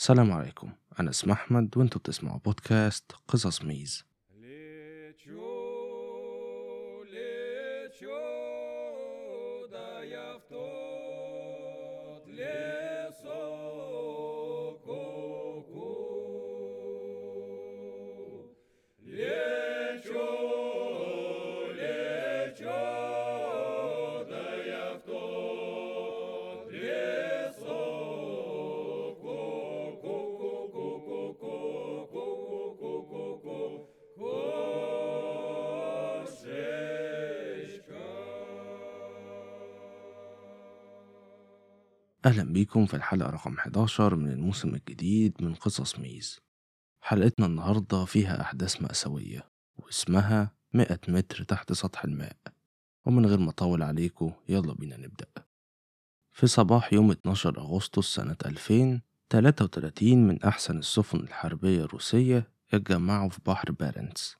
السلام عليكم. أنا اسمي أحمد وأنتوا بتسمعوا بودكاست قصص ميز. أهلا بيكم في الحلقة رقم 11 من الموسم الجديد من قصص ميز. حلقتنا النهاردة فيها أحداث مأساوية واسمها 100 متر تحت سطح الماء. ومن غير ما أطول عليكم يلا بينا نبدأ. في صباح يوم 12 أغسطس سنة 2000 33 من أحسن السفن الحربية الروسية اتجمعوا في بحر بارنتس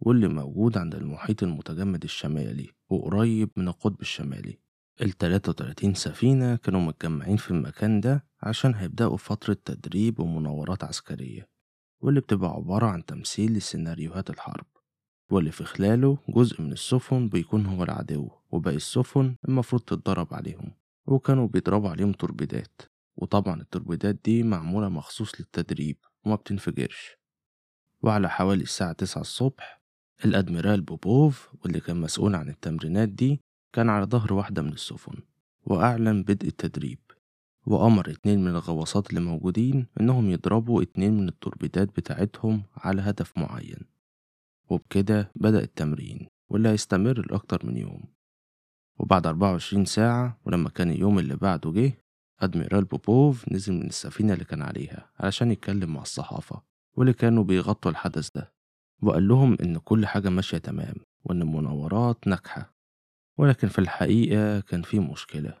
واللي موجود عند المحيط المتجمد الشمالي وقريب من القطب الشمالي. ال 33 سفينة كانوا متجمعين في المكان ده عشان هيبدأوا فترة تدريب ومناورات عسكرية واللي بتبقى عبارة عن تمثيل لسيناريوهات الحرب واللي في خلاله جزء من السفن بيكون هو العدو وباقي السفن المفروض تتدرب عليهم وكانوا بيضربوا عليهم توربيدات وطبعا التوربيدات دي معمولة مخصوص للتدريب وما بتنفجرش. وعلى حوالي الساعة 9 الصبح الأدميرال بوبوف واللي كان مسؤول عن التمرينات دي كان على ظهر واحدة من السفن وأعلن بدء التدريب وأمر اتنين من الغواصات اللي موجودين إنهم يضربوا اتنين من التوربيدات بتاعتهم على هدف معين. وبكده بدأ التمرين واللي هيستمر لأكتر من يوم. وبعد 24 ساعة ولما كان اليوم اللي بعده جه أدميرال بوبوف نزل من السفينة اللي كان عليها علشان يتكلم مع الصحافة واللي كانوا بيغطوا الحدث ده وقال لهم إن كل حاجة ماشية تمام وإن المناورات ناجحة. ولكن في الحقيقة كان في مشكلة.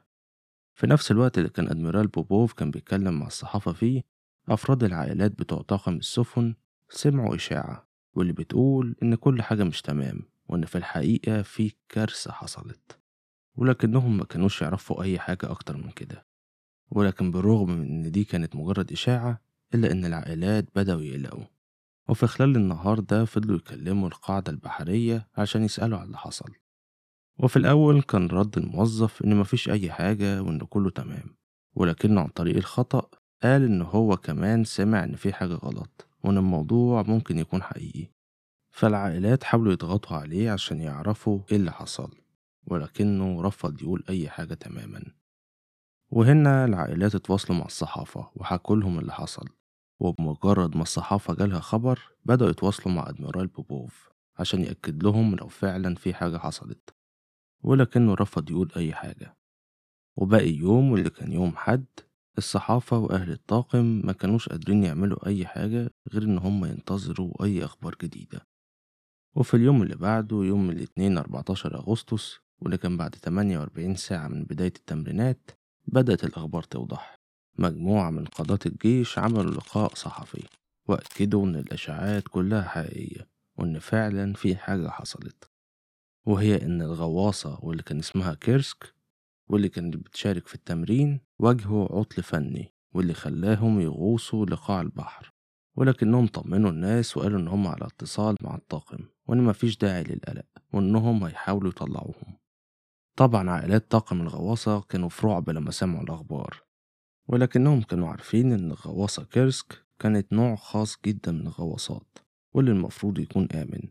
في نفس الوقت اللي كان أدميرال بوبوف كان بيتكلم مع الصحافة فيه أفراد العائلات بتوع طاقم السفن سمعوا إشاعة واللي بتقول إن كل حاجة مش تمام وإن في الحقيقة في كارثة حصلت. ولكنهم ما كانوش يعرفوا أي حاجة أكتر من كده. ولكن بالرغم من إن دي كانت مجرد إشاعة إلا إن العائلات بدأوا يقلقوا. وفي خلال النهار ده فضلوا يكلموا القاعدة البحرية عشان يسألوا على اللي حصل. وفي الأول كان رد الموظف إن مفيش أي حاجة وإن كله تمام ولكنه عن طريق الخطأ قال إن هو كمان سمع إن في حاجة غلط وإن الموضوع ممكن يكون حقيقي. فالعائلات حاولوا يضغطوا عليه عشان يعرفوا إيه اللي حصل ولكنه رفض يقول أي حاجة تماما. وهنا العائلات اتواصلوا مع الصحافة وحكوا لهم اللي حصل وبمجرد ما الصحافة جالها خبر بدأوا يتواصلوا مع أدميرال بوبوف عشان يأكد لهم لو فعلا في حاجة حصلت. ولكنه رفض يقول أي حاجة. وباقي يوم واللي كان يوم حد الصحافة وأهل الطاقم ما كانوش قادرين يعملوا أي حاجة غير إن هم ينتظروا أي أخبار جديدة. وفي اليوم اللي بعده يوم الاثنين 14 أغسطس واللي كان بعد 48 ساعة من بداية التمرينات بدأت الأخبار توضح. مجموعة من قادة الجيش عملوا لقاء صحفي وأكدوا إن الإشاعات كلها حقيقية وإن فعلا في حاجة حصلت. وهي إن الغواصة واللي كان اسمها كيرسك واللي كانت بتشارك في التمرين واجهوا عطل فني واللي خلاهم يغوصوا لقاع البحر. ولكنهم طمنوا الناس وقالوا إن هم على اتصال مع الطاقم وإن مفيش داعي للقلق وإنهم هيحاولوا يطلعوهم. طبعا عائلات طاقم الغواصة كانوا في رعب لما سمعوا الأخبار. ولكنهم كانوا عارفين إن الغواصة كيرسك كانت نوع خاص جدا من الغواصات واللي المفروض يكون آمن.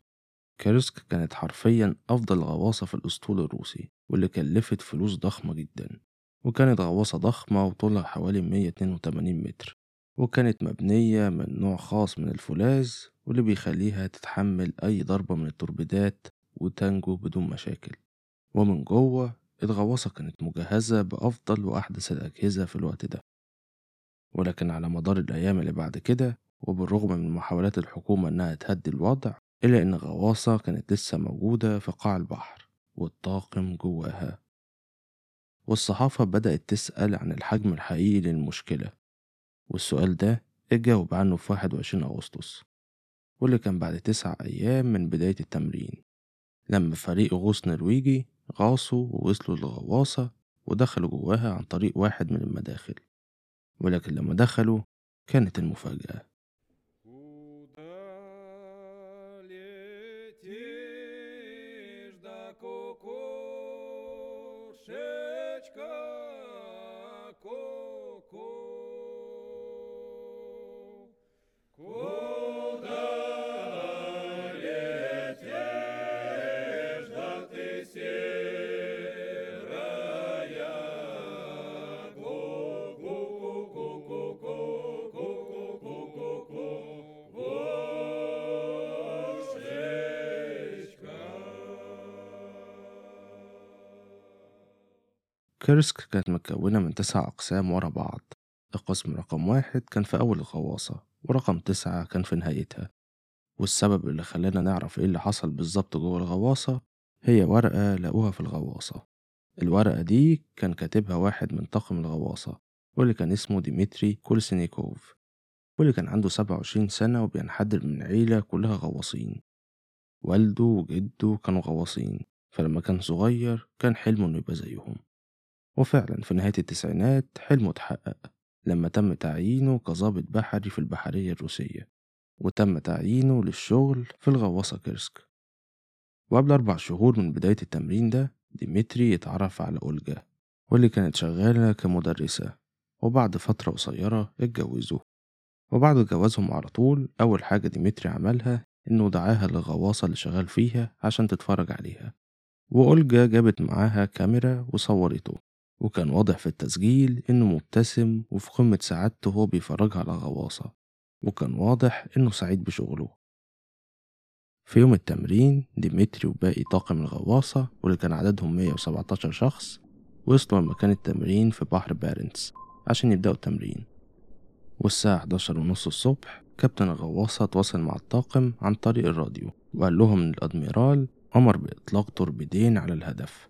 كيرسك كانت حرفيا أفضل غواصة في الأسطول الروسي واللي كلفت فلوس ضخمة جدا. وكانت غواصة ضخمة وطولها حوالي 182 متر. وكانت مبنية من نوع خاص من الفولاذ واللي بيخليها تتحمل أي ضربة من التوربيدات وتنجو بدون مشاكل. ومن جوه الغواصة كانت مجهزة بأفضل وأحدث الأجهزة في الوقت ده. ولكن على مدار الأيام اللي بعد كده وبالرغم من محاولات الحكومة إنها تهدي الوضع إلا إن الغواصة كانت لسه موجودة في قاع البحر والطاقم جواها. والصحافة بدأت تسأل عن الحجم الحقيقي للمشكلة والسؤال ده اتجاوب عنه في 21 أغسطس واللي كان بعد تسع أيام من بداية التمرين. لما فريق غوص نرويجي غاصوا ووصلوا للغواصة ودخلوا جواها عن طريق واحد من المداخل ولكن لما دخلوا كانت المفاجأة كيرسك كانت متكونة من تسع أقسام ورا بعض. القسم رقم واحد كان في أول الغواصة ورقم تسعة كان في نهايتها. والسبب اللي خلانا نعرف إيه اللي حصل بالظبط جوه الغواصة هي ورقة لقوها في الغواصة. الورقة دي كان كاتبها واحد من طاقم الغواصة واللي كان اسمه ديمتري كولسينيكوف واللي كان عنده سبعة وعشرين سنة وبينحدر من عيلة كلها غواصين. والده وجده كانوا غواصين فلما كان صغير كان حلمه إنه يبقى زيهم. وفعلا في نهاية التسعينات حلمه اتحقق لما تم تعيينه كظابط بحري في البحرية الروسية وتم تعيينه للشغل في الغواصة كيرسك. وقبل أربع شهور من بداية التمرين ده ديمتري اتعرف على أولجا واللي كانت شغالة كمدرسة وبعد فترة قصيرة اتجوزوا وبعد جوازهم على طول أول حاجة ديمتري عملها إنه دعاها للغواصة اللي شغال فيها عشان تتفرج عليها. وأولجا جابت معاها كاميرا وصورته وكان واضح في التسجيل إنه مبتسم وفي قمة سعادته وهو بيفرجها على غواصة وكان واضح إنه سعيد بشغله. في يوم التمرين ديمتري وباقي طاقم الغواصة واللي كان عددهم 117 شخص وصلوا لمكان التمرين في بحر بارنتس عشان يبدأوا التمرين. والساعة 11 ونص الصبح كابتن الغواصة تواصل مع الطاقم عن طريق الراديو وقال لهم إن الأدميرال أمر بإطلاق توربيدين على الهدف.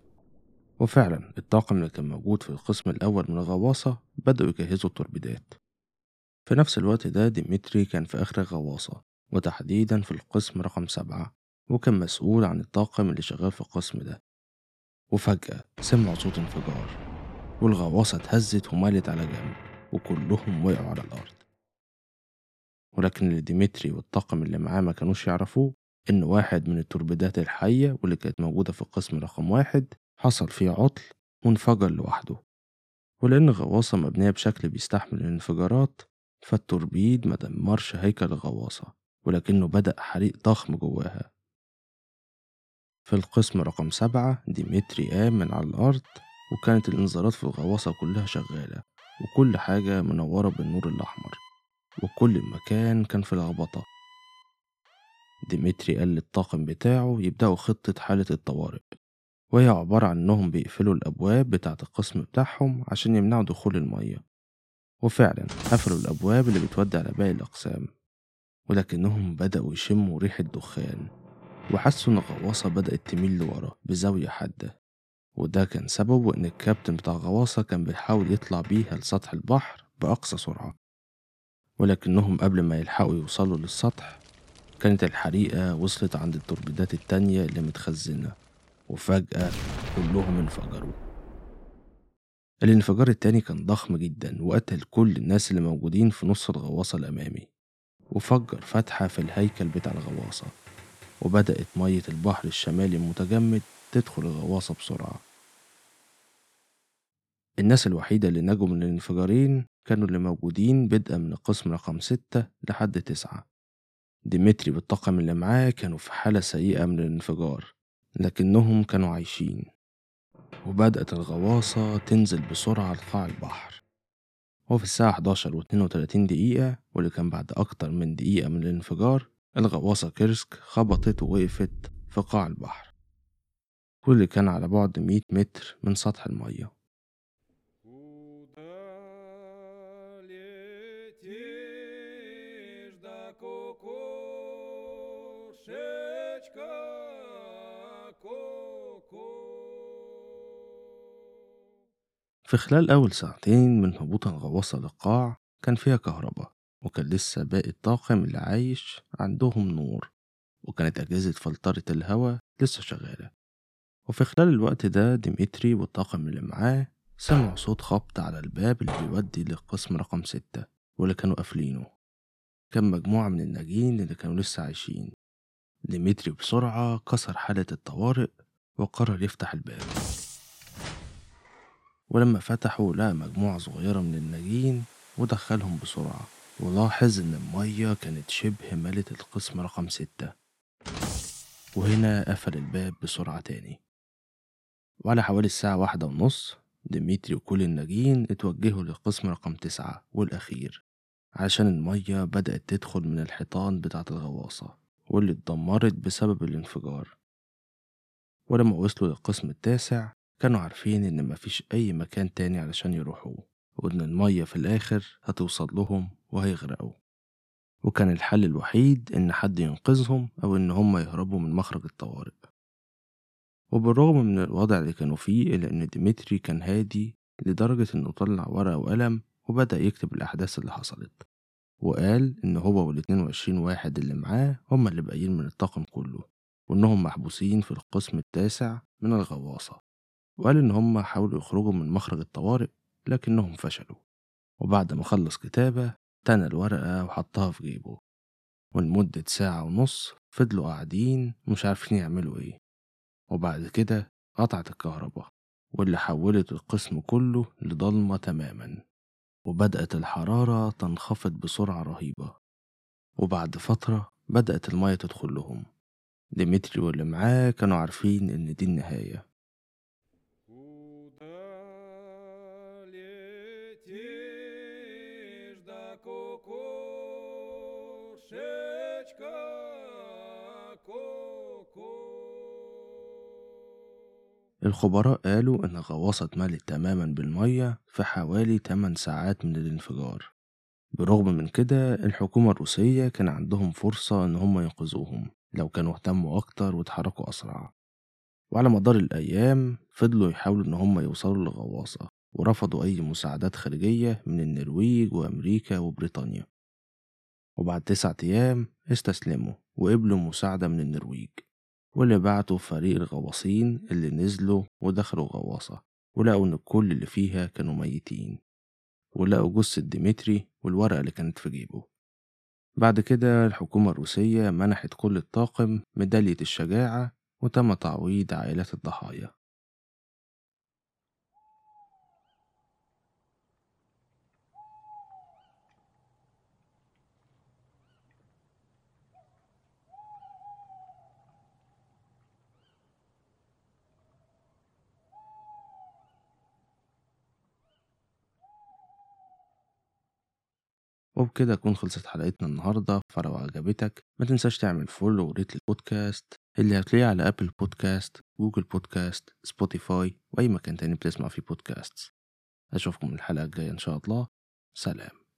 وفعلا الطاقم اللي كان موجود في القسم الأول من الغواصة بدأوا يجهزوا التوربيدات في نفس الوقت ده ديمتري كان في آخر الغواصة. وتحديدا في القسم رقم سبعة وكان مسؤول عن الطاقم اللي شغال في القسم ده. وفجأة سمعوا صوت انفجار والغواصة اتهزت ومالت على جنب وكلهم وقعوا على الأرض. ولكن اللي ديمتري والطاقم اللي معاه ما كانوش يعرفوه إن واحد من التوربيدات الحية واللي كانت موجودة في القسم رقم واحد حصل فيه عطل وانفجر لوحده. ولأن الغواصة مبنية بشكل بيستحمل الانفجارات فالتوربيد ما دمرش هيكل الغواصة. ولكنه بدأ حريق ضخم جواها. في القسم رقم سبعة ديمتري قام من على الأرض وكانت الإنذارات في الغواصة كلها شغالة وكل حاجة منورة بالنور الأحمر وكل المكان كان في لخبطة. ديمتري قال للطاقم بتاعه يبدأوا خطة حالة الطوارئ وهي عبارة عن إنهم بيقفلوا الأبواب بتاعة القسم بتاعهم عشان يمنعوا دخول المية. وفعلا قفلوا الأبواب اللي بتودي على باقي الأقسام. ولكنهم بدأوا يشموا ريحة دخان وحسوا إن الغواصة بدأت تميل لورا بزاوية حادة. وده كان سببه إن الكابتن بتاع الغواصة كان بيحاول يطلع بيها لسطح البحر بأقصى سرعة. ولكنهم قبل ما يلحقوا يوصلوا للسطح كانت الحريقة وصلت عند التوربيدات التانية اللي متخزنة وفجأة كلهم انفجروا. الانفجار التاني كان ضخم جدا وقتل كل الناس اللي موجودين في نص الغواصة الأمامي. وفجر فتحة في الهيكل بتاع الغواصة وبدأت مية البحر الشمالي المتجمد تدخل الغواصة بسرعة. الناس الوحيدة اللي نجوا من الانفجارين كانوا اللي موجودين بدءا من القسم رقم ستة لحد تسعة. ديمتري بالطاقم اللي معاه كانوا في حالة سيئة من الانفجار لكنهم كانوا عايشين. وبدأت الغواصة تنزل بسرعة لقاع البحر. وفي الساعة 11 و 32 دقيقة واللي كان بعد أكتر من دقيقة من الانفجار الغواصة كيرسك خبطت ووقفت في قاع البحر. واللي كان على بعد 100 متر من سطح المية. في خلال أول ساعتين من هبوط الغواصة للقاع كان فيها كهرباء وكان لسه باقي الطاقم اللي عايش عندهم نور وكانت أجهزة فلترة الهواء لسه شغالة. وفي خلال الوقت ده ديمتري والطاقم اللي معاه سمعوا صوت خبط على الباب اللي بيودي للقسم رقم ستة واللي كانوا قافلينه. كان مجموعة من الناجين اللي كانوا لسه عايشين. ديمتري بسرعة كسر حالة الطوارئ وقرر يفتح الباب. ولما فتحوا لقى مجموعة صغيرة من الناجين ودخلهم بسرعة. ولاحظ إن المية كانت شبه ملت القسم رقم ستة. وهنا قفل الباب بسرعة تاني. وعلى حوالي الساعة واحدة ونص ديمتري وكل الناجين اتوجهوا للقسم رقم تسعة والأخير عشان المية بدأت تدخل من الحيطان بتاعة الغواصة واللي اتدمرت بسبب الانفجار. ولما وصلوا للقسم التاسع كانوا عارفين إن مفيش أي مكان تاني علشان يروحوه وإن المية في الآخر هتوصل لهم وهيغرقوا. وكان الحل الوحيد إن حد ينقذهم أو إن هم يهربوا من مخرج الطوارئ. وبالرغم من الوضع اللي كانوا فيه إلا إن ديمتري كان هادي لدرجة إنه طلع ورقة وقلم وبدأ يكتب الأحداث اللي حصلت. وقال إن هو والاتنين وعشرين واحد اللي معاه هما اللي باقيين من الطاقم كله وإنهم محبوسين في القسم التاسع من الغواصة. وقال إن هما حاولوا يخرجوا من مخرج الطوارئ لكنهم فشلوا. وبعد ما خلص كتابة تنى الورقة وحطها في جيبه. ولمدة ساعة ونص فضلوا قاعدين مش عارفين يعملوا إيه. وبعد كده قطعت الكهرباء واللي حولت القسم كله لضلمة تماما. وبدأت الحرارة تنخفض بسرعة رهيبة. وبعد فترة بدأت المية تدخل لهم. ديمتري واللي معاه كانوا عارفين إن دي النهاية. الخبراء قالوا إن الغواصة اتملت تماما بالمية في حوالي 8 ساعات من الانفجار. برغم من كده الحكومة الروسية كان عندهم فرصة إن هم ينقذوهم لو كانوا اهتموا أكتر واتحركوا أسرع. وعلى مدار الأيام فضلوا يحاولوا إن هم يوصلوا للغواصة ورفضوا أي مساعدات خارجية من النرويج وأمريكا وبريطانيا. وبعد تسعة أيام استسلموا وقبلوا مساعدة من النرويج. واللي بعتوا فريق الغواصين اللي نزلوا ودخلوا غواصة ولقوا إن كل اللي فيها كانوا ميتين ولقوا جثة ديمتري والورقة اللي كانت في جيبه. بعد كده الحكومة الروسية منحت كل الطاقم ميدالية الشجاعة وتم تعويض عائلات الضحايا. وبكده تكون خلصت حلقتنا النهاردة فلو عجبتك ما تنساش تعمل follow و rate للبودكاست اللي هتلاقيه على Apple Podcast Google Podcast Spotify وأي مكان تاني بتسمع فيه بودكاست أشوفكم الحلقة الجاية إن شاء الله. سلام.